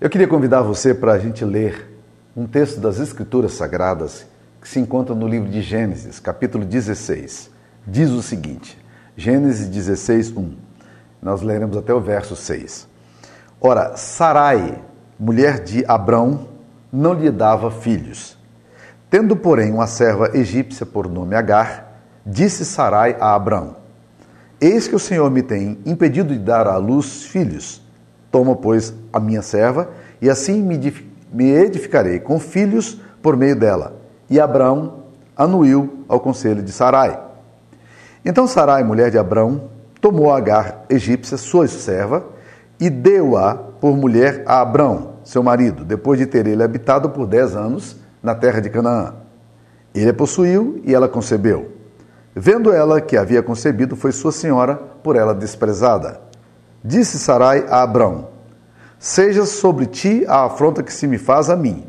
Eu queria convidar você para a gente ler um texto das Escrituras Sagradas que se encontra no livro de Gênesis, capítulo 16. Diz o seguinte: Gênesis 16, 1. Nós leremos até o verso 6. Ora, Sarai, mulher de Abrão, não lhe dava filhos. Tendo, porém, uma serva egípcia por nome Agar, disse Sarai a Abrão: Eis que o Senhor me tem impedido de dar à luz filhos. Toma, pois, a minha serva, e assim me edificarei com filhos por meio dela. E Abraão anuiu ao conselho de Sarai. Então Sarai, mulher de Abraão, tomou Agar, egípcia, sua serva, e deu-a por mulher a Abraão, seu marido, depois de ter ele habitado por dez anos na terra de Canaã. Ele a possuiu e ela concebeu. Vendo ela que havia concebido, foi sua senhora por ela desprezada. Disse Sarai a Abrão: Seja sobre ti a afronta que se me faz a mim.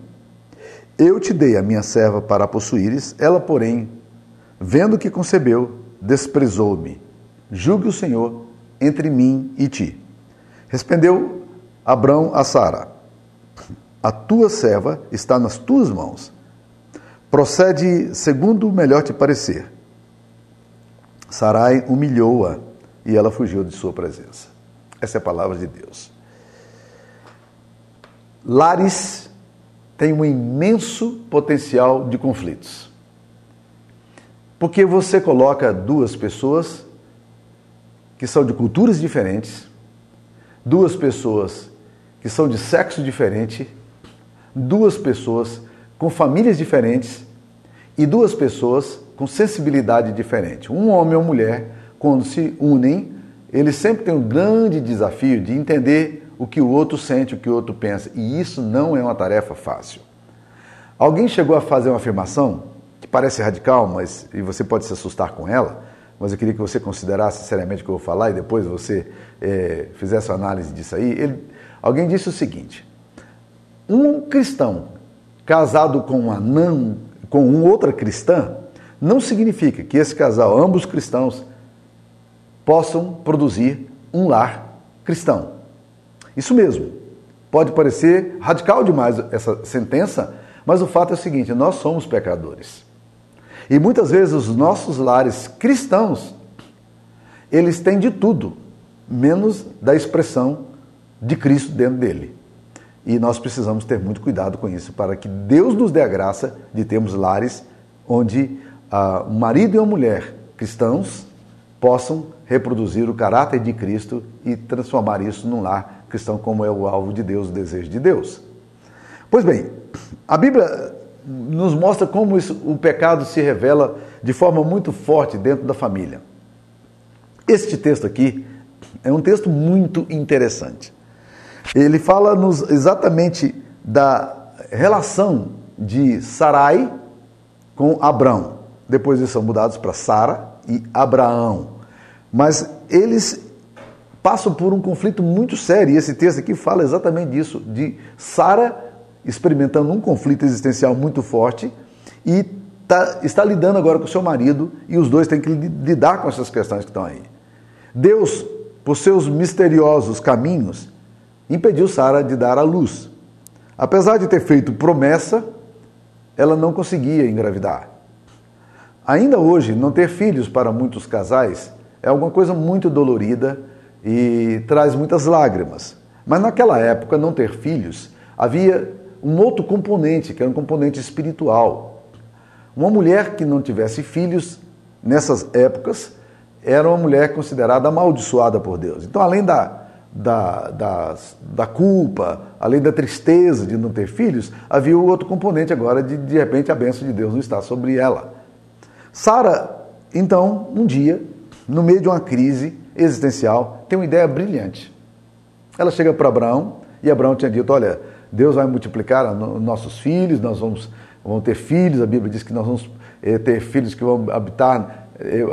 Eu te dei a minha serva para possuíres, ela, porém, vendo que concebeu, desprezou-me. Julgue o Senhor entre mim e ti. Respondeu Abrão a Sara: A tua serva está nas tuas mãos. Procede segundo o melhor te parecer. Sarai humilhou-a e ela fugiu de sua presença. Essa é a palavra de Deus. Lares tem um imenso potencial de conflitos. Porque você coloca duas pessoas que são de culturas diferentes, duas pessoas que são de sexo diferente, duas pessoas com famílias diferentes e duas pessoas com sensibilidade diferente. Um homem ou mulher, quando se unem, eles sempre têm um grande desafio de entender o que o outro sente, o que o outro pensa. E isso não é uma tarefa fácil. Alguém chegou a fazer uma afirmação que parece radical, mas e você pode se assustar com ela, mas eu queria que você considerasse seriamente o que eu vou falar e depois você é, fizesse uma análise disso aí. Ele, alguém disse o seguinte: um cristão casado com uma não, com uma outra cristã, não significa que esse casal, ambos cristãos, possam produzir um lar cristão. Isso mesmo. Pode parecer radical demais essa sentença, mas o fato é o seguinte: nós somos pecadores. E muitas vezes os nossos lares cristãos, eles têm de tudo, menos da expressão de Cristo dentro dele. E nós precisamos ter muito cuidado com isso, para que Deus nos dê a graça de termos lares onde uh, um marido e uma mulher cristãos possam reproduzir o caráter de Cristo e transformar isso num lar cristão, como é o alvo de Deus, o desejo de Deus. Pois bem, a Bíblia nos mostra como isso, o pecado se revela de forma muito forte dentro da família. Este texto aqui é um texto muito interessante. Ele fala-nos exatamente da relação de Sarai com Abrão. Depois eles são mudados para Sara e Abraão. Mas eles passam por um conflito muito sério. E esse texto aqui fala exatamente disso, de Sara experimentando um conflito existencial muito forte e tá, está lidando agora com seu marido e os dois têm que lidar com essas questões que estão aí. Deus, por seus misteriosos caminhos, impediu Sara de dar à luz. Apesar de ter feito promessa, ela não conseguia engravidar. Ainda hoje, não ter filhos para muitos casais é alguma coisa muito dolorida e traz muitas lágrimas. Mas naquela época, não ter filhos havia um outro componente, que era um componente espiritual. Uma mulher que não tivesse filhos nessas épocas era uma mulher considerada amaldiçoada por Deus. Então, além da, da, da, da culpa, além da tristeza de não ter filhos, havia o outro componente agora de, de repente, a bênção de Deus não estar sobre ela. Sara, então, um dia, no meio de uma crise existencial, tem uma ideia brilhante. Ela chega para Abraão e Abraão tinha dito: Olha, Deus vai multiplicar nossos filhos, nós vamos, vamos ter filhos, a Bíblia diz que nós vamos eh, ter filhos que vão habitar, eh,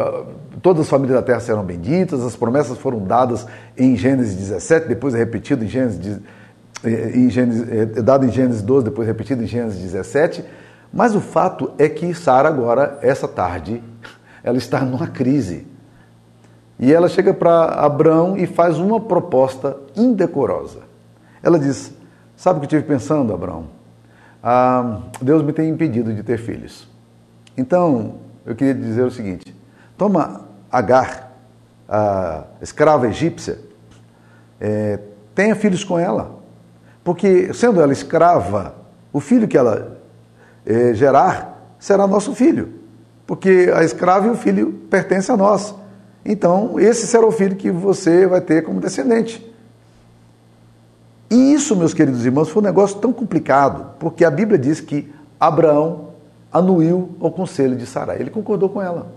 todas as famílias da terra serão benditas, as promessas foram dadas em Gênesis 17, depois é repetido em Gênesis, eh, em Gênesis é dado em Gênesis 12, depois repetido em Gênesis 17, mas o fato é que Sara agora, essa tarde, ela está numa crise. E ela chega para Abraão e faz uma proposta indecorosa. Ela diz: Sabe o que eu estive pensando, Abraão? Ah, Deus me tem impedido de ter filhos. Então, eu queria dizer o seguinte: toma Agar, a escrava egípcia, é, tenha filhos com ela. Porque, sendo ela escrava, o filho que ela é, gerar será nosso filho. Porque a escrava e o filho pertencem a nós. Então, esse será o filho que você vai ter como descendente. E isso, meus queridos irmãos, foi um negócio tão complicado, porque a Bíblia diz que Abraão anuiu o conselho de Sarai. Ele concordou com ela.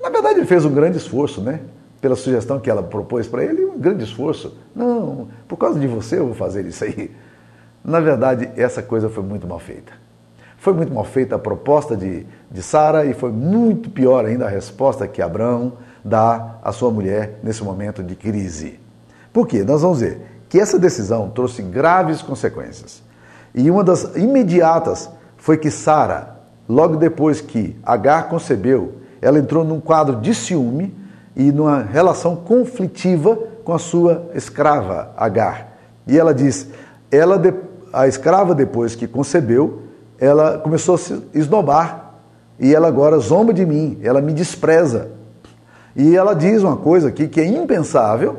Na verdade, ele fez um grande esforço, né? Pela sugestão que ela propôs para ele, um grande esforço. Não, por causa de você eu vou fazer isso aí. Na verdade, essa coisa foi muito mal feita. Foi muito mal feita a proposta de, de Sara e foi muito pior ainda a resposta que Abraão dá à sua mulher nesse momento de crise. Por quê? Nós vamos ver que essa decisão trouxe graves consequências. E uma das imediatas foi que Sara, logo depois que Agar concebeu, ela entrou num quadro de ciúme e numa relação conflitiva com a sua escrava Agar. E ela diz: ela a escrava depois que concebeu, ela começou a se esnobar e ela agora zomba de mim, ela me despreza. E ela diz uma coisa aqui que é impensável,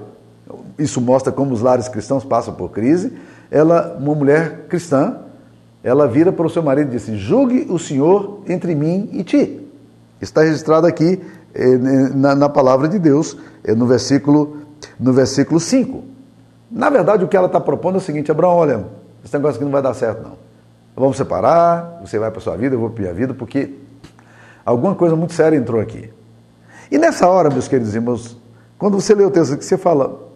isso mostra como os lares cristãos passam por crise. Ela, uma mulher cristã, ela vira para o seu marido e diz assim, julgue o Senhor entre mim e ti. Está registrado aqui eh, na, na, palavra de Deus, eh, no versículo, no versículo 5. Na verdade, o que ela está propondo é o seguinte, Abraão, olha, esse negócio aqui não vai dar certo, não. Vamos separar, você vai para a sua vida, eu vou para a minha vida, porque alguma coisa muito séria entrou aqui. E nessa hora, meus queridos irmãos, quando você lê o texto que você fala,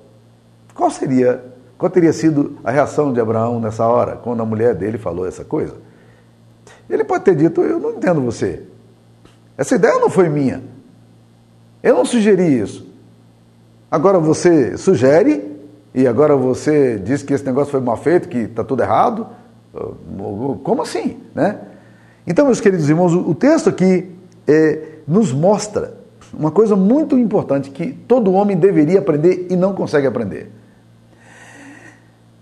qual seria, qual teria sido a reação de Abraão nessa hora, quando a mulher dele falou essa coisa? Ele pode ter dito: Eu não entendo você. Essa ideia não foi minha. Eu não sugeri isso. Agora você sugere e agora você diz que esse negócio foi mal feito, que está tudo errado. Como assim? Né? Então, meus queridos irmãos, o texto aqui é, nos mostra uma coisa muito importante que todo homem deveria aprender e não consegue aprender.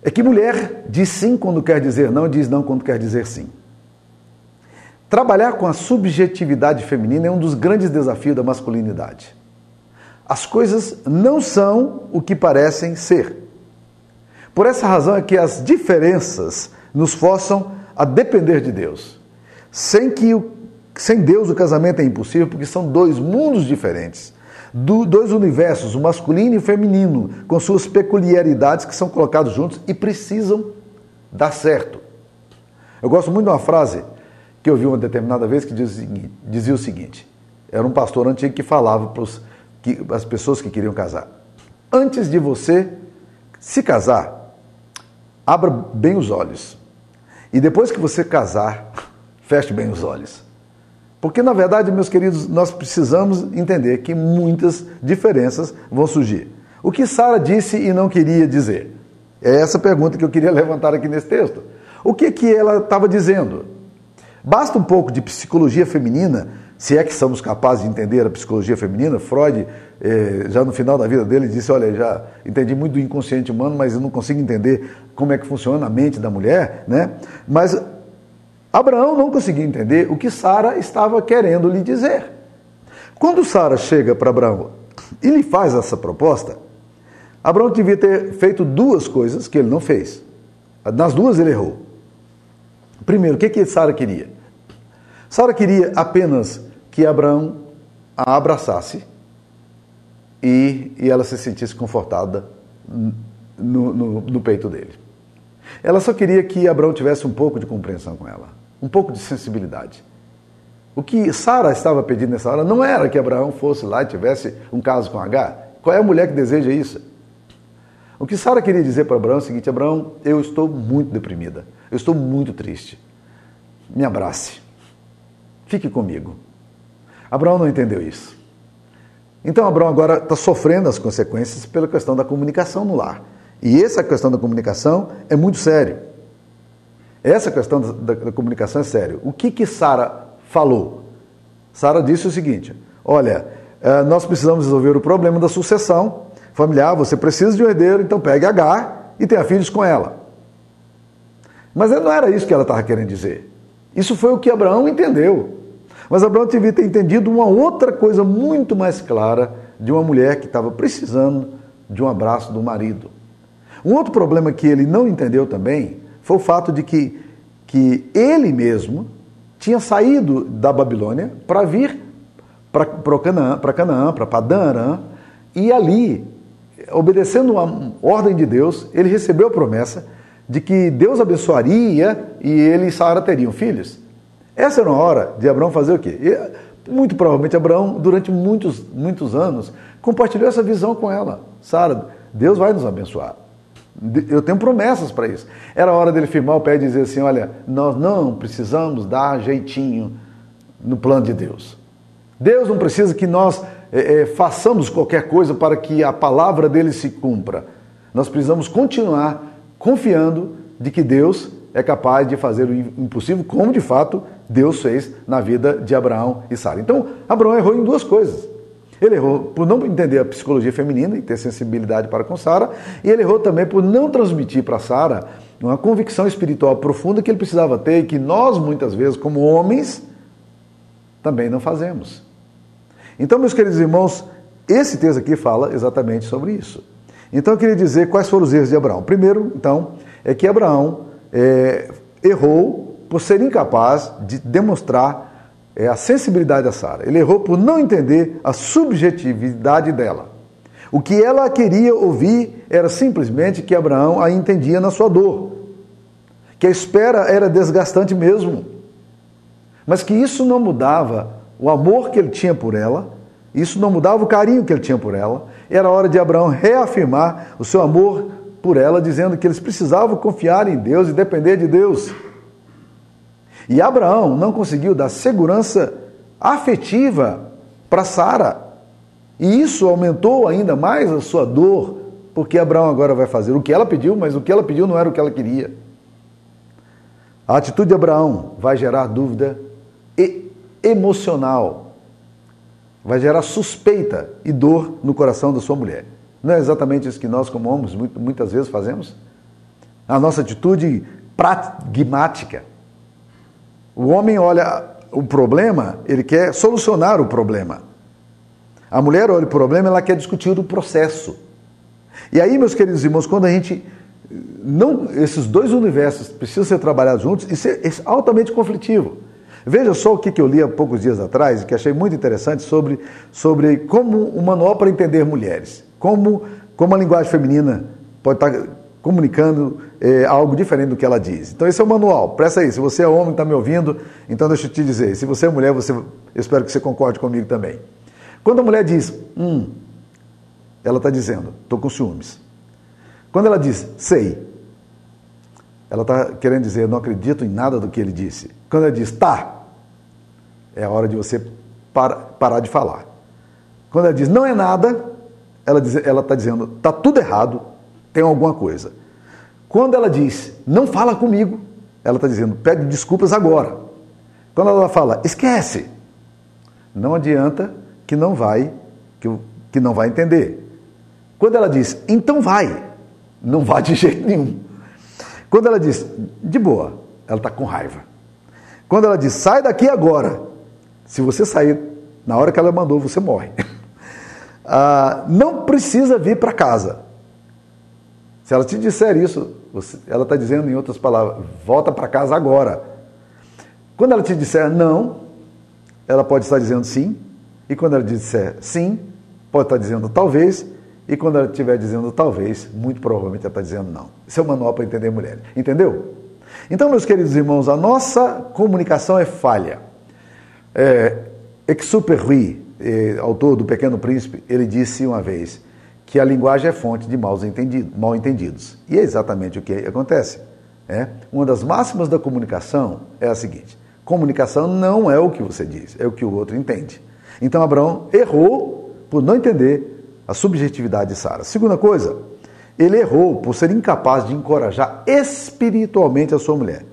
É que mulher diz sim quando quer dizer não, diz não quando quer dizer sim. Trabalhar com a subjetividade feminina é um dos grandes desafios da masculinidade. As coisas não são o que parecem ser. Por essa razão é que as diferenças nos forçam a depender de Deus. Sem que o, sem Deus o casamento é impossível, porque são dois mundos diferentes do, dois universos, o masculino e o feminino, com suas peculiaridades que são colocados juntos e precisam dar certo. Eu gosto muito de uma frase que eu vi uma determinada vez que dizia o seguinte: era um pastor antigo que falava para as pessoas que queriam casar. Antes de você se casar, abra bem os olhos. E depois que você casar, feche bem os olhos. Porque, na verdade, meus queridos, nós precisamos entender que muitas diferenças vão surgir. O que Sara disse e não queria dizer? É essa pergunta que eu queria levantar aqui nesse texto. O que, que ela estava dizendo? Basta um pouco de psicologia feminina, se é que somos capazes de entender a psicologia feminina. Freud, eh, já no final da vida dele, disse: Olha, já entendi muito do inconsciente humano, mas eu não consigo entender como é que funciona a mente da mulher. Né? Mas Abraão não conseguia entender o que Sara estava querendo lhe dizer. Quando Sara chega para Abraão e lhe faz essa proposta, Abraão devia ter feito duas coisas que ele não fez. Nas duas ele errou. Primeiro, o que, que Sara queria? Sara queria apenas que Abraão a abraçasse e, e ela se sentisse confortada no, no, no peito dele. Ela só queria que Abraão tivesse um pouco de compreensão com ela um pouco de sensibilidade. O que Sara estava pedindo nessa hora não era que Abraão fosse lá e tivesse um caso com H. Qual é a mulher que deseja isso? O que Sara queria dizer para Abraão é o seguinte: Abraão, eu estou muito deprimida, eu estou muito triste. Me abrace, fique comigo. Abraão não entendeu isso. Então Abraão agora está sofrendo as consequências pela questão da comunicação no lar. E essa questão da comunicação é muito sério. Essa questão da, da, da comunicação é sério. O que que Sara falou? Sara disse o seguinte: olha, eh, nós precisamos resolver o problema da sucessão familiar. Você precisa de um herdeiro, então pegue H e tenha filhos com ela. Mas não era isso que ela estava querendo dizer. Isso foi o que Abraão entendeu. Mas Abraão devia ter entendido uma outra coisa muito mais clara de uma mulher que estava precisando de um abraço do marido. Um outro problema que ele não entendeu também foi o fato de que, que ele mesmo tinha saído da Babilônia para vir para Canaã, para Canaã, para e ali, obedecendo a ordem de Deus, ele recebeu a promessa de que Deus abençoaria e ele e Sara teriam filhos. Essa era uma hora de Abraão fazer o quê? E, muito provavelmente Abraão, durante muitos, muitos anos, compartilhou essa visão com ela. Sara, Deus vai nos abençoar. Eu tenho promessas para isso. Era hora dele firmar o pé e dizer assim: olha, nós não precisamos dar jeitinho no plano de Deus. Deus não precisa que nós é, é, façamos qualquer coisa para que a palavra dele se cumpra. Nós precisamos continuar confiando de que Deus é capaz de fazer o impossível, como de fato Deus fez na vida de Abraão e Sara. Então, Abraão errou em duas coisas. Ele errou por não entender a psicologia feminina e ter sensibilidade para com Sara, e ele errou também por não transmitir para Sara uma convicção espiritual profunda que ele precisava ter e que nós, muitas vezes, como homens, também não fazemos. Então, meus queridos irmãos, esse texto aqui fala exatamente sobre isso. Então, eu queria dizer quais foram os erros de Abraão. Primeiro, então, é que Abraão é, errou por ser incapaz de demonstrar é, a sensibilidade da Sara. Ele errou por não entender a subjetividade dela. O que ela queria ouvir era simplesmente que Abraão a entendia na sua dor, que a espera era desgastante mesmo, mas que isso não mudava o amor que ele tinha por ela, isso não mudava o carinho que ele tinha por ela. Era hora de Abraão reafirmar o seu amor por ela, dizendo que eles precisavam confiar em Deus e depender de Deus. E Abraão não conseguiu dar segurança afetiva para Sara. E isso aumentou ainda mais a sua dor, porque Abraão agora vai fazer o que ela pediu, mas o que ela pediu não era o que ela queria. A atitude de Abraão vai gerar dúvida emocional. Vai gerar suspeita e dor no coração da sua mulher. Não é exatamente isso que nós, como homens, muitas vezes fazemos? A nossa atitude pragmática. O homem olha o problema, ele quer solucionar o problema. A mulher olha o problema, ela quer discutir o processo. E aí, meus queridos irmãos, quando a gente não, esses dois universos precisam ser trabalhados juntos, isso é, é altamente conflitivo. Veja só o que eu li há poucos dias atrás, que achei muito interessante, sobre, sobre como um manual para entender mulheres. Como, como a linguagem feminina pode estar comunicando é, algo diferente do que ela diz. Então, esse é o manual. Presta aí. Se você é homem e está me ouvindo, então deixa eu te dizer. Se você é mulher, você, eu espero que você concorde comigo também. Quando a mulher diz, hum, ela está dizendo, estou com ciúmes. Quando ela diz, sei, ela está querendo dizer, não acredito em nada do que ele disse. Quando ela diz, tá, é a hora de você para, parar de falar. Quando ela diz não é nada, ela está dizendo está tudo errado, tem alguma coisa. Quando ela diz não fala comigo, ela está dizendo pede desculpas agora. Quando ela fala esquece, não adianta que não vai, que, que não vai entender. Quando ela diz então vai, não vai de jeito nenhum. Quando ela diz de boa, ela está com raiva. Quando ela diz sai daqui agora, se você sair na hora que ela mandou, você morre. Ah, não precisa vir para casa. Se ela te disser isso, você, ela está dizendo em outras palavras, volta para casa agora. Quando ela te disser não, ela pode estar dizendo sim. E quando ela disser sim, pode estar dizendo talvez. E quando ela estiver dizendo talvez, muito provavelmente ela está dizendo não. Esse é o manual para entender mulher. Entendeu? Então, meus queridos irmãos, a nossa comunicação é falha. É, Exupéry, é, autor do Pequeno Príncipe, ele disse uma vez que a linguagem é fonte de mal entendidos. Mal entendidos. E é exatamente o que acontece. É? Uma das máximas da comunicação é a seguinte: comunicação não é o que você diz, é o que o outro entende. Então Abraão errou por não entender a subjetividade de Sara. Segunda coisa, ele errou por ser incapaz de encorajar espiritualmente a sua mulher.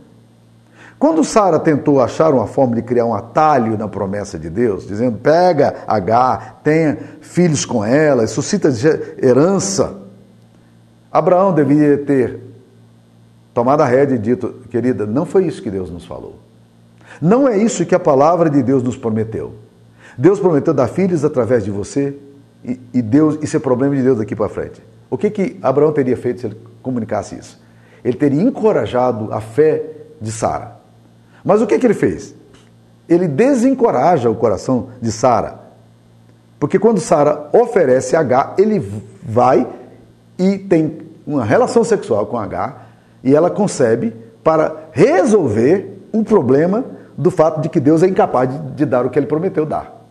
Quando Sara tentou achar uma forma de criar um atalho na promessa de Deus, dizendo pega H, tenha filhos com ela, suscita herança, Abraão deveria ter tomado a rédea e dito, querida, não foi isso que Deus nos falou. Não é isso que a palavra de Deus nos prometeu. Deus prometeu dar filhos através de você e, e Deus, isso é problema de Deus daqui para frente. O que que Abraão teria feito se ele comunicasse isso? Ele teria encorajado a fé de Sara. Mas o que que ele fez? Ele desencoraja o coração de Sara. Porque quando Sara oferece H, ele vai e tem uma relação sexual com H e ela concebe para resolver o problema do fato de que Deus é incapaz de, de dar o que ele prometeu dar.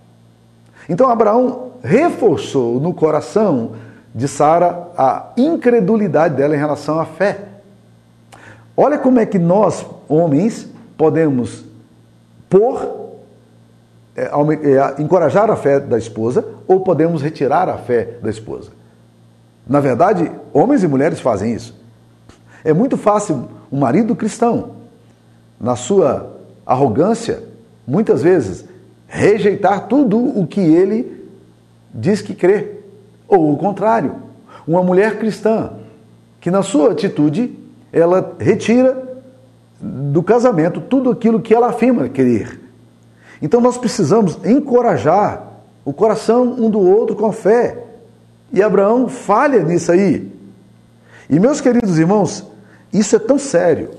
Então Abraão reforçou no coração de Sara a incredulidade dela em relação à fé. Olha como é que nós, homens, podemos pôr, é, é, encorajar a fé da esposa ou podemos retirar a fé da esposa. Na verdade, homens e mulheres fazem isso. É muito fácil um marido cristão, na sua arrogância, muitas vezes, rejeitar tudo o que ele diz que crê. Ou o contrário, uma mulher cristã, que na sua atitude, ela retira do casamento tudo aquilo que ela afirma querer. Então nós precisamos encorajar o coração um do outro com fé. E Abraão falha nisso aí. E meus queridos irmãos, isso é tão sério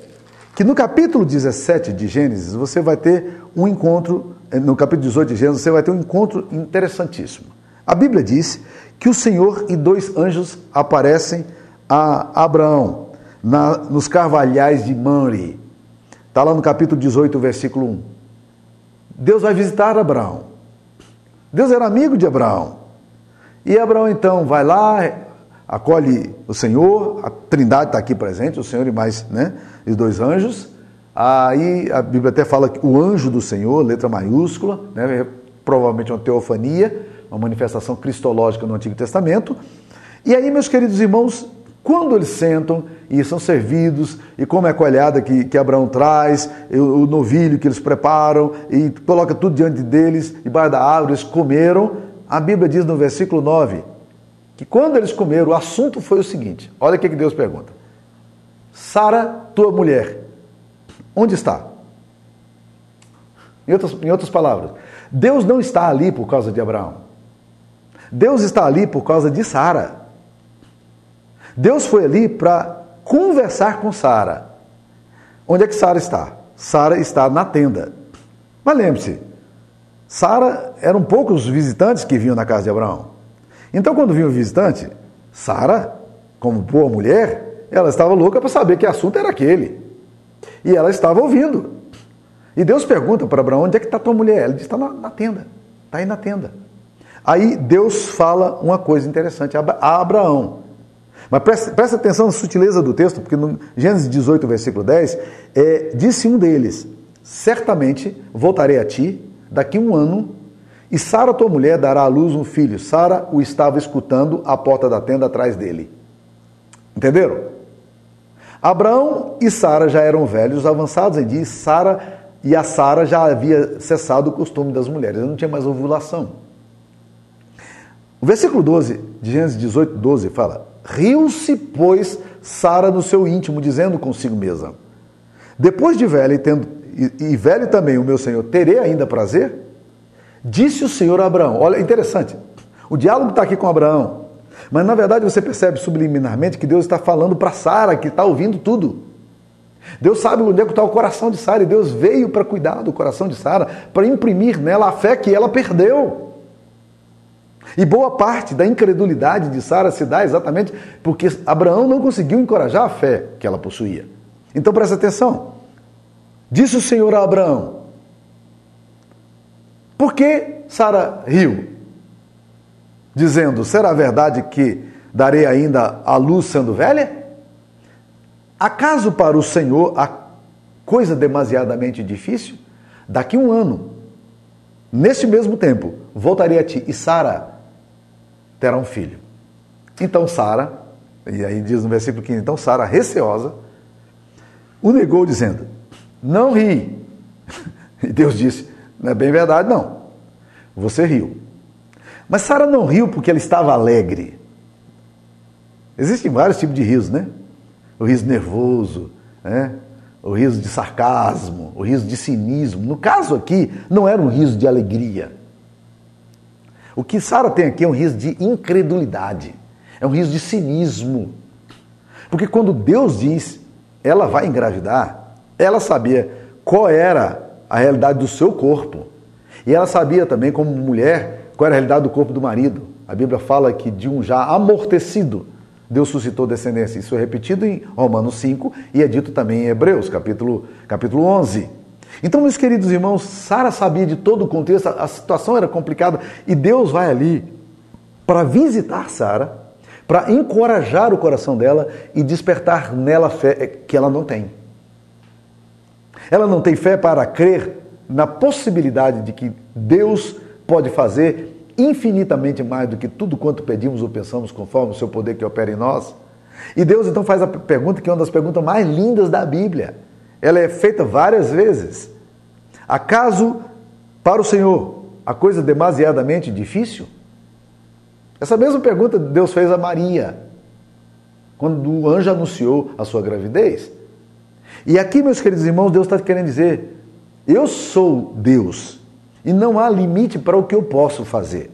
que no capítulo 17 de Gênesis você vai ter um encontro, eh, no capítulo 18 de Gênesis você vai ter um encontro interessantíssimo. A Bíblia diz que o Senhor e dois anjos aparecem a Abraão na, nos carvalhais de Manri. Está lá no capítulo 18, versículo 1. Deus vai visitar Abraão. Deus era amigo de Abraão. E Abraão então vai lá, acolhe o Senhor, a Trindade está aqui presente, o Senhor e mais né, os dois anjos. Aí a Bíblia até fala que o anjo do Senhor, letra maiúscula, né, provavelmente uma teofania, uma manifestação cristológica no Antigo Testamento. E aí, meus queridos irmãos, quando eles sentam e são servidos, e como é a colhada que, que Abraão traz, o, o novilho que eles preparam, e coloca tudo diante deles, debaixo da árvore, eles comeram, a Bíblia diz no versículo 9 que quando eles comeram, o assunto foi o seguinte: olha o que Deus pergunta. Sara, tua mulher, onde está? Em outras, em outras palavras, Deus não está ali por causa de Abraão. Deus está ali por causa de Sara. Deus foi ali para conversar com Sara. Onde é que Sara está? Sara está na tenda. Mas lembre-se, Sara eram poucos visitantes que vinham na casa de Abraão. Então, quando vinha o visitante, Sara, como boa mulher, ela estava louca para saber que assunto era aquele. E ela estava ouvindo. E Deus pergunta para Abraão: onde é que está tua mulher? Ela diz: está na, na tenda. Está aí na tenda. Aí Deus fala uma coisa interessante a Abraão. Mas presta, presta atenção na sutileza do texto, porque no Gênesis 18, versículo 10, é, disse um deles: Certamente voltarei a ti daqui um ano, e Sara, tua mulher, dará à luz um filho. Sara o estava escutando à porta da tenda atrás dele. Entenderam? Abraão e Sara já eram velhos, avançados em dias. Sara e a Sara já havia cessado o costume das mulheres, não tinha mais ovulação. O versículo 12 de Gênesis 18, 12 fala: Riu-se, pois, Sara no seu íntimo, dizendo consigo mesma: Depois de velha e, tendo, e, e velho também o meu senhor, terei ainda prazer? Disse o Senhor a Abraão: Olha, interessante. O diálogo está aqui com Abraão, mas na verdade você percebe subliminarmente que Deus está falando para Sara, que está ouvindo tudo. Deus sabe onde é que está o coração de Sara e Deus veio para cuidar do coração de Sara, para imprimir nela a fé que ela perdeu. E boa parte da incredulidade de Sara se dá exatamente porque Abraão não conseguiu encorajar a fé que ela possuía. Então presta atenção. Disse o Senhor a Abraão: Por que Sara riu? Dizendo: Será verdade que darei ainda a luz sendo velha? Acaso para o Senhor a coisa demasiadamente difícil? Daqui um ano, nesse mesmo tempo, voltarei a ti e Sara terá um filho. Então Sara, e aí diz no versículo 15, então Sara, receosa, o negou dizendo: Não ri. E Deus disse: Não é bem verdade, não. Você riu. Mas Sara não riu porque ela estava alegre. Existem vários tipos de riso, né? O riso nervoso, né? o riso de sarcasmo, o riso de cinismo. No caso aqui, não era um riso de alegria. O que Sara tem aqui é um riso de incredulidade, é um riso de cinismo. Porque quando Deus diz, ela vai engravidar, ela sabia qual era a realidade do seu corpo. E ela sabia também, como mulher, qual era a realidade do corpo do marido. A Bíblia fala que de um já amortecido, Deus suscitou descendência. Isso é repetido em Romanos 5 e é dito também em Hebreus, capítulo, capítulo 11. Então, meus queridos irmãos, Sara sabia de todo o contexto, a situação era complicada e Deus vai ali para visitar Sara, para encorajar o coração dela e despertar nela fé que ela não tem. Ela não tem fé para crer na possibilidade de que Deus pode fazer infinitamente mais do que tudo quanto pedimos ou pensamos, conforme o seu poder que opera em nós. E Deus então faz a pergunta que é uma das perguntas mais lindas da Bíblia. Ela é feita várias vezes. Acaso para o Senhor a coisa demasiadamente difícil? Essa mesma pergunta Deus fez a Maria, quando o anjo anunciou a sua gravidez. E aqui, meus queridos irmãos, Deus está querendo dizer: eu sou Deus e não há limite para o que eu posso fazer.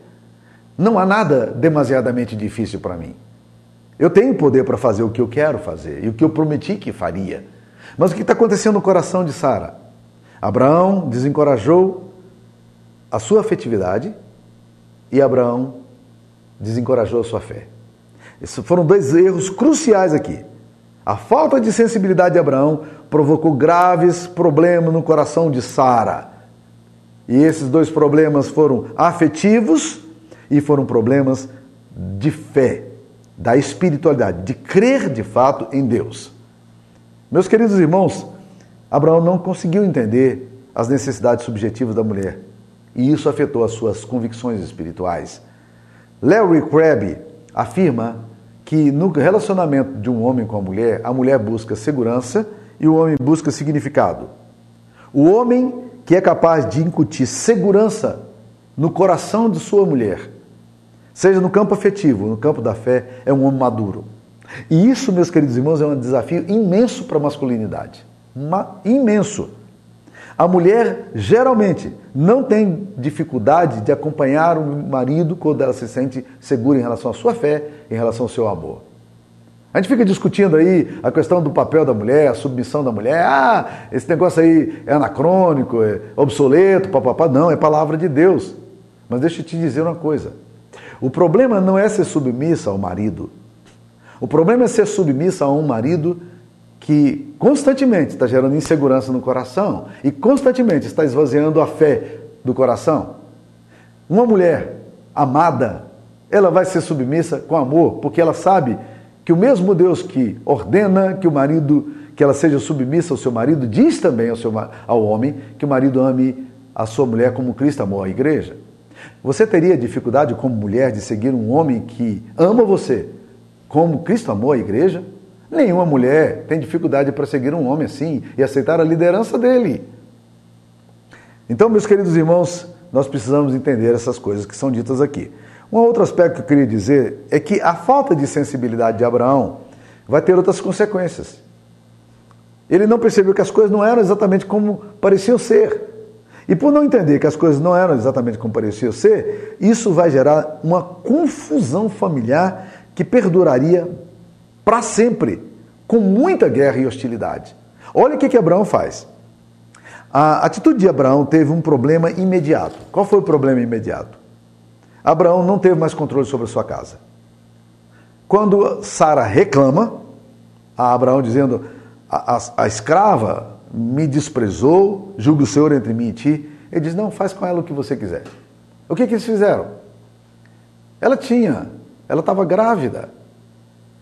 Não há nada demasiadamente difícil para mim. Eu tenho poder para fazer o que eu quero fazer e o que eu prometi que faria. Mas o que está acontecendo no coração de Sara? Abraão desencorajou a sua afetividade e Abraão desencorajou a sua fé. Esses foram dois erros cruciais aqui. A falta de sensibilidade de Abraão provocou graves problemas no coração de Sara. E esses dois problemas foram afetivos e foram problemas de fé, da espiritualidade, de crer de fato em Deus. Meus queridos irmãos, Abraão não conseguiu entender as necessidades subjetivas da mulher e isso afetou as suas convicções espirituais. Larry Crabb afirma que no relacionamento de um homem com a mulher, a mulher busca segurança e o homem busca significado. O homem que é capaz de incutir segurança no coração de sua mulher, seja no campo afetivo, no campo da fé, é um homem maduro. E isso, meus queridos irmãos, é um desafio imenso para a masculinidade. Imenso. A mulher geralmente não tem dificuldade de acompanhar o marido quando ela se sente segura em relação à sua fé, em relação ao seu amor. A gente fica discutindo aí a questão do papel da mulher, a submissão da mulher. Ah, esse negócio aí é anacrônico, é obsoleto, papapá. Não, é palavra de Deus. Mas deixa eu te dizer uma coisa. O problema não é ser submissa ao marido. O problema é ser submissa a um marido que constantemente está gerando insegurança no coração e constantemente está esvaziando a fé do coração. Uma mulher amada, ela vai ser submissa com amor, porque ela sabe que o mesmo Deus que ordena que o marido, que ela seja submissa ao seu marido, diz também ao, seu, ao homem que o marido ame a sua mulher como Cristo amou a igreja. Você teria dificuldade como mulher de seguir um homem que ama você como Cristo amou a igreja? Nenhuma mulher tem dificuldade para seguir um homem assim e aceitar a liderança dele. Então, meus queridos irmãos, nós precisamos entender essas coisas que são ditas aqui. Um outro aspecto que eu queria dizer é que a falta de sensibilidade de Abraão vai ter outras consequências. Ele não percebeu que as coisas não eram exatamente como pareciam ser. E por não entender que as coisas não eram exatamente como pareciam ser, isso vai gerar uma confusão familiar que perduraria para sempre, com muita guerra e hostilidade. Olha o que, que Abraão faz. A atitude de Abraão teve um problema imediato. Qual foi o problema imediato? Abraão não teve mais controle sobre a sua casa. Quando Sara reclama a Abraão dizendo: a, a, a, escrava me desprezou, julga o Senhor entre mim e ti, ele diz: Não, faz com ela o que você quiser. O que, que eles fizeram? Ela tinha, ela estava grávida.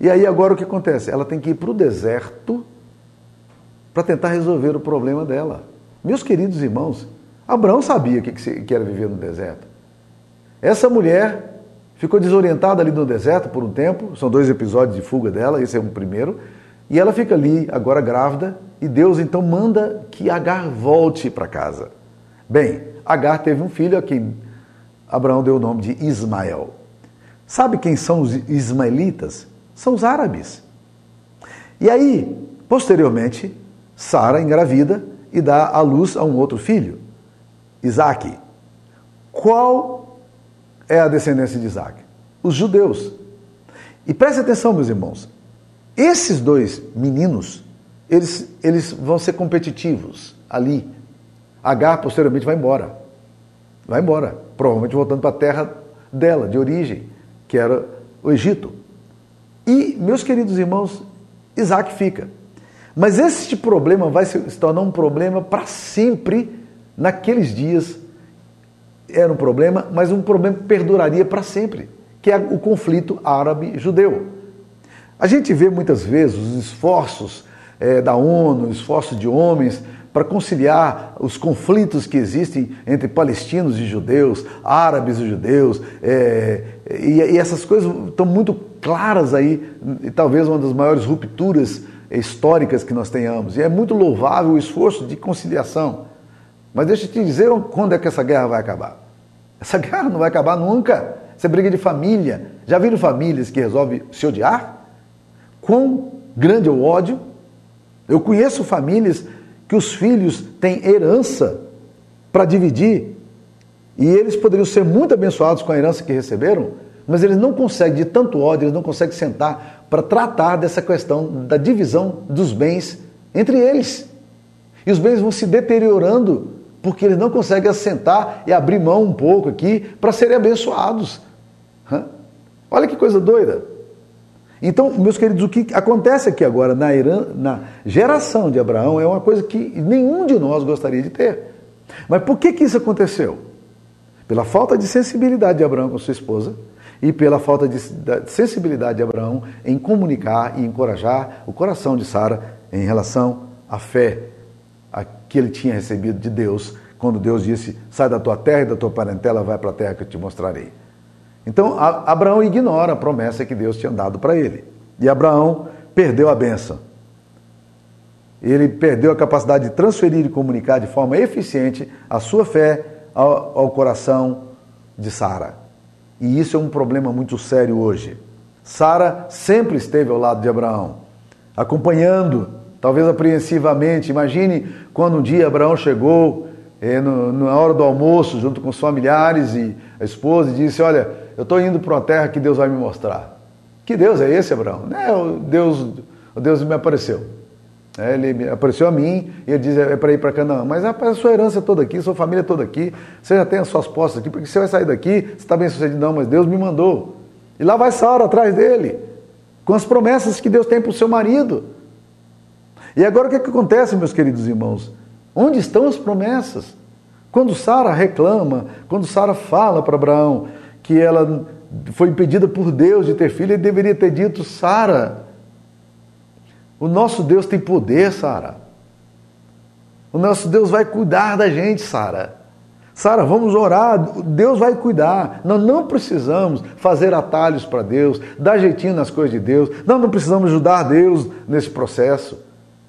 E aí agora o que acontece? Ela tem que ir para o deserto para tentar resolver o problema dela. Meus queridos irmãos, Abraão sabia o que, era viver no deserto. Essa mulher ficou desorientada ali no deserto por um tempo, são dois episódios de fuga dela, esse é um primeiro, e ela fica ali, agora grávida, e Deus então manda que Agar volte para casa. Bem, Agar teve um filho a quem Abraão deu o nome de Ismael. Sabe quem são os ismaelitas? São os árabes. E aí, posteriormente, Sara engravida e dá à luz a um outro filho, Isaac. Qual é a descendência de Isaac? Os judeus. E preste atenção, meus irmãos, esses dois meninos, eles, eles vão ser competitivos ali. Agar posteriormente vai embora. Vai embora, provavelmente voltando para a terra dela, de origem, que era o Egito. E, meus queridos irmãos, Isaac fica. Mas este problema vai se tornar um problema para sempre naqueles dias. Era um problema, mas um problema que perduraria para sempre, que é o conflito árabe-judeu. A gente vê muitas vezes os esforços é, da ONU, esforços de homens para conciliar os conflitos que existem entre palestinos e judeus, árabes e judeus, é, e, e, essas coisas estão muito claras aí, e talvez uma das maiores rupturas históricas que nós tenhamos. E é muito louvável o esforço de conciliação. Mas deixa eu te dizer quando é que essa guerra vai acabar. Essa guerra não vai acabar nunca. Essa é briga de família. Já viram famílias que resolvem se odiar? Quão grande é o ódio? Eu conheço famílias que os filhos têm herança para dividir e eles poderiam ser muito abençoados com a herança que receberam, mas eles não conseguem, de tanto ódio, eles não conseguem sentar para tratar dessa questão da divisão dos bens entre eles. E os bens vão se deteriorando porque eles não conseguem assentar e abrir mão um pouco aqui para serem abençoados. Olha que coisa doida. Então, meus queridos, o que acontece aqui agora na, na geração de Abraão é uma coisa que nenhum de nós gostaria de ter. Mas por que, que isso aconteceu? Pela falta de sensibilidade de Abraão com sua esposa e pela falta de sensibilidade de Abraão em comunicar e encorajar o coração de Sara em relação à fé que ele tinha recebido de Deus, quando Deus disse: Sai da tua terra e da tua parentela, vai para a terra que eu te mostrarei. Então Abraão ignora a promessa que Deus tinha dado para ele. E Abraão perdeu a benção. Ele perdeu a capacidade de transferir e comunicar de forma eficiente a sua fé ao, ao coração de Sara. E isso é um problema muito sério hoje. Sara sempre esteve ao lado de Abraão, acompanhando, talvez apreensivamente. Imagine quando um dia Abraão chegou eh, no, na hora do almoço, junto com os familiares e a esposa, e disse: Olha, eu estou indo para uma terra que Deus vai me mostrar. Que Deus é esse, Abraão? É, o Deus, o Deus me apareceu. É, ele apareceu a mim e ele diz: é para ir para Canaã. Mas rapaz, a sua herança é toda aqui, sua família é toda aqui, você já tem as suas postas aqui, porque você vai sair daqui, você está bem sucedido. Não, mas Deus me mandou. E lá vai Sara atrás dele, com as promessas que Deus tem para o seu marido. E agora o que, é que acontece, meus queridos irmãos? Onde estão as promessas? Quando Sara reclama, quando Sara fala para Abraão, que ela foi impedida por Deus de ter filho, ele deveria ter dito: Sara, o nosso Deus tem poder, Sara. O nosso Deus vai cuidar da gente, Sara. Sara, vamos orar, Deus vai cuidar. Nós não precisamos fazer atalhos para Deus, dar jeitinho nas coisas de Deus. Nós não precisamos ajudar Deus nesse processo.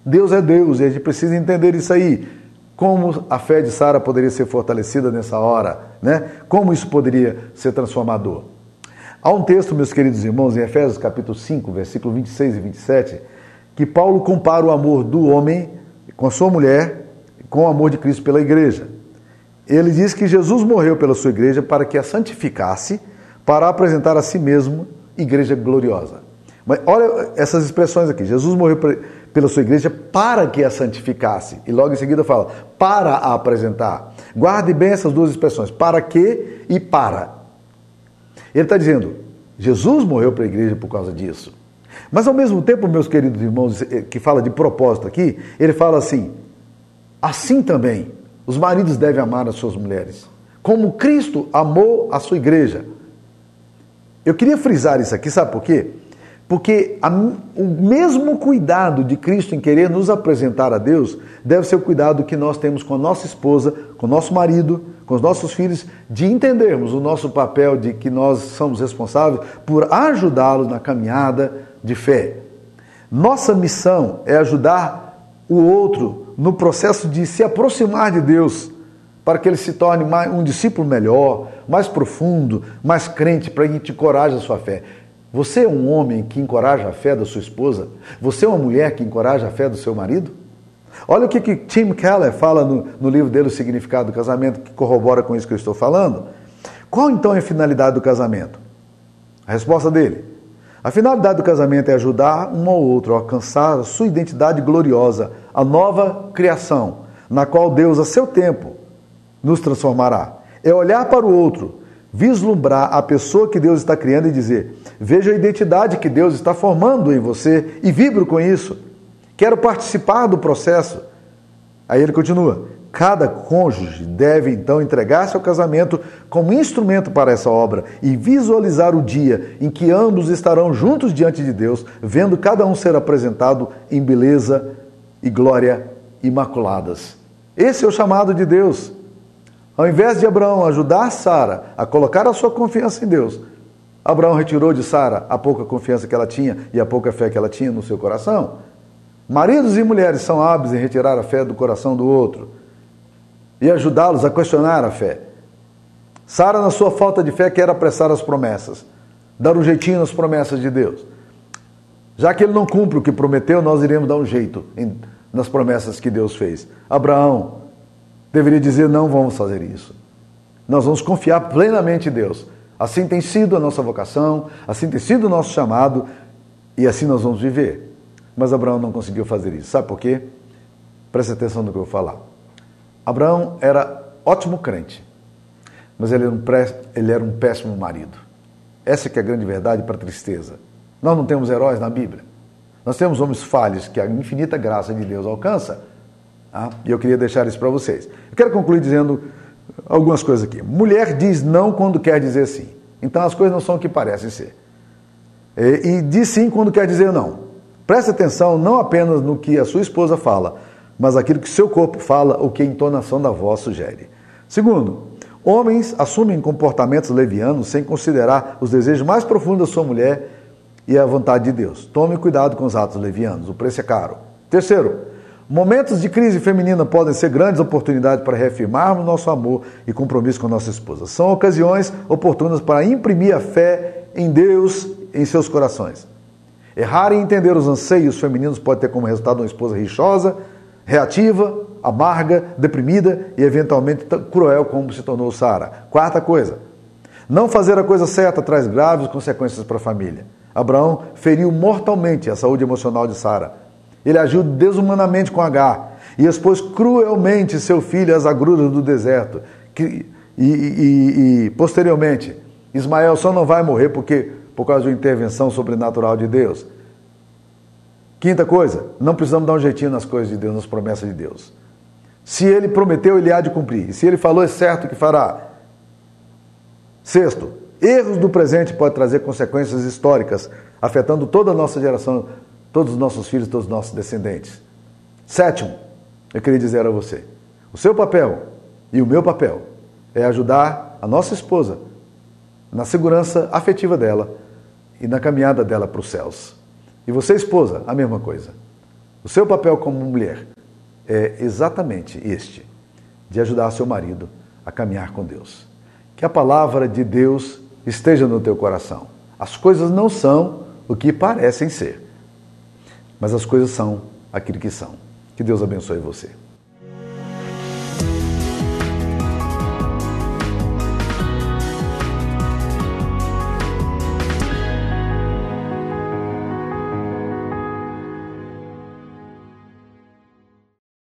Deus é Deus e a gente precisa entender isso aí como a fé de Sara poderia ser fortalecida nessa hora, né? Como isso poderia ser transformador. Há um texto, meus queridos irmãos, em Efésios capítulo 5, versículo 26 e 27, que Paulo compara o amor do homem com a sua mulher com o amor de Cristo pela igreja. Ele diz que Jesus morreu pela sua igreja para que a santificasse, para apresentar a si mesmo igreja gloriosa. Mas olha essas expressões aqui. Jesus morreu pela sua igreja para que a santificasse. E logo em seguida fala, para a apresentar. Guarde bem essas duas expressões, para que e para. Ele está dizendo, Jesus morreu para a igreja por causa disso. Mas ao mesmo tempo, meus queridos irmãos, eh, que fala de propósito aqui, ele fala assim: assim também os maridos devem amar as suas mulheres, como Cristo amou a sua igreja. Eu queria frisar isso aqui, sabe por quê? Porque a, o mesmo cuidado de Cristo em querer nos apresentar a Deus deve ser o cuidado que nós temos com a nossa esposa, com o nosso marido, com os nossos filhos, de entendermos o nosso papel de que nós somos responsáveis por ajudá-los na caminhada de fé. Nossa missão é ajudar o outro no processo de se aproximar de Deus, para que ele se torne um discípulo melhor, mais profundo, mais crente, para que te encoraje a sua fé. Você é um homem que encoraja a fé da sua esposa? Você é uma mulher que encoraja a fé do seu marido? Olha o que, que Tim Keller fala no, no livro dele, O Significado do Casamento, que corrobora com isso que eu estou falando. Qual então é a finalidade do casamento? A resposta dele: a finalidade do casamento é ajudar um ao outro a alcançar a sua identidade gloriosa, a nova criação, na qual Deus, a seu tempo, nos transformará. É olhar para o outro, vislumbrar a pessoa que Deus está criando e dizer: veja a identidade que Deus está formando em você e vibro com isso. Quero participar do processo. Aí ele continua: cada cônjuge deve então entregar-se ao casamento como instrumento para essa obra e visualizar o dia em que ambos estarão juntos diante de Deus, vendo cada um ser apresentado em beleza e glória imaculadas. Esse é o chamado de Deus. Ao invés de Abraão ajudar Sara a colocar a sua confiança em Deus, Abraão retirou de Sara a pouca confiança que ela tinha e a pouca fé que ela tinha no seu coração. Maridos e mulheres são hábeis em retirar a fé do coração do outro e ajudá-los a questionar a fé. Sara, na sua falta de fé, quer apressar as promessas, dar um jeitinho nas promessas de Deus. Já que ele não cumpre o que prometeu, nós iremos dar um jeito nas promessas que Deus fez. Abraão, deveria dizer: não vamos fazer isso. Nós vamos confiar plenamente em Deus. Assim tem sido a nossa vocação, assim tem sido o nosso chamado e assim nós vamos viver. Mas Abraão não conseguiu fazer isso. Sabe por quê? Preste atenção no que eu vou falar. Abraão era ótimo crente, mas ele era um, pré, ele era um péssimo marido. Essa que é a grande verdade para a tristeza. Nós não temos heróis na Bíblia. Nós temos homens falhos que a infinita graça de Deus alcança Tá? E eu queria deixar isso para vocês. Eu quero concluir dizendo algumas coisas aqui. Mulher diz não quando quer dizer sim. Então as coisas não são o que parecem ser. E, e diz sim quando quer dizer não. Preste atenção não apenas no que a sua esposa fala, mas aquilo que seu corpo fala ou que a entonação da voz sugere. Segundo, homens assumem comportamentos levianos sem considerar os desejos mais profundos da sua mulher e a vontade de Deus. Tome cuidado com os atos levianos, o preço é caro. Terceiro, Momentos de crise feminina podem ser grandes oportunidades para reafirmarmos nosso amor e compromisso com nossa esposa. São ocasiões oportunas para imprimir a fé em Deus em seus corações. Errar em entender os anseios femininos pode ter como resultado uma esposa rixosa, reativa, amarga, deprimida e eventualmente cruel como se tornou Sara. Quarta coisa, não fazer a coisa certa traz graves consequências para a família. Abraão feriu mortalmente a saúde emocional de Sara ele agiu desumanamente com Agar e expôs cruelmente seu filho às agruras do deserto. e, e, e, posteriormente, Ismael só não vai morrer porque por causa de uma intervenção sobrenatural de Deus. Quinta coisa, não precisamos dar um jeitinho nas coisas de Deus, nas promessas de Deus. Se ele prometeu, ele há de cumprir. Se ele falou, é certo que fará. Sexto, erros do presente podem trazer consequências históricas, afetando toda a nossa geração todos os nossos filhos, todos os nossos descendentes. Sétimo, eu queria dizer a você: o seu papel e o meu papel é ajudar a nossa esposa na segurança afetiva dela e na caminhada dela para os céus. E você, esposa, a mesma coisa. O seu papel como mulher é exatamente este: de ajudar seu marido a caminhar com Deus. Que a palavra de Deus esteja no teu coração. As coisas não são o que parecem ser mas as coisas são aquilo que são. Que Deus abençoe você.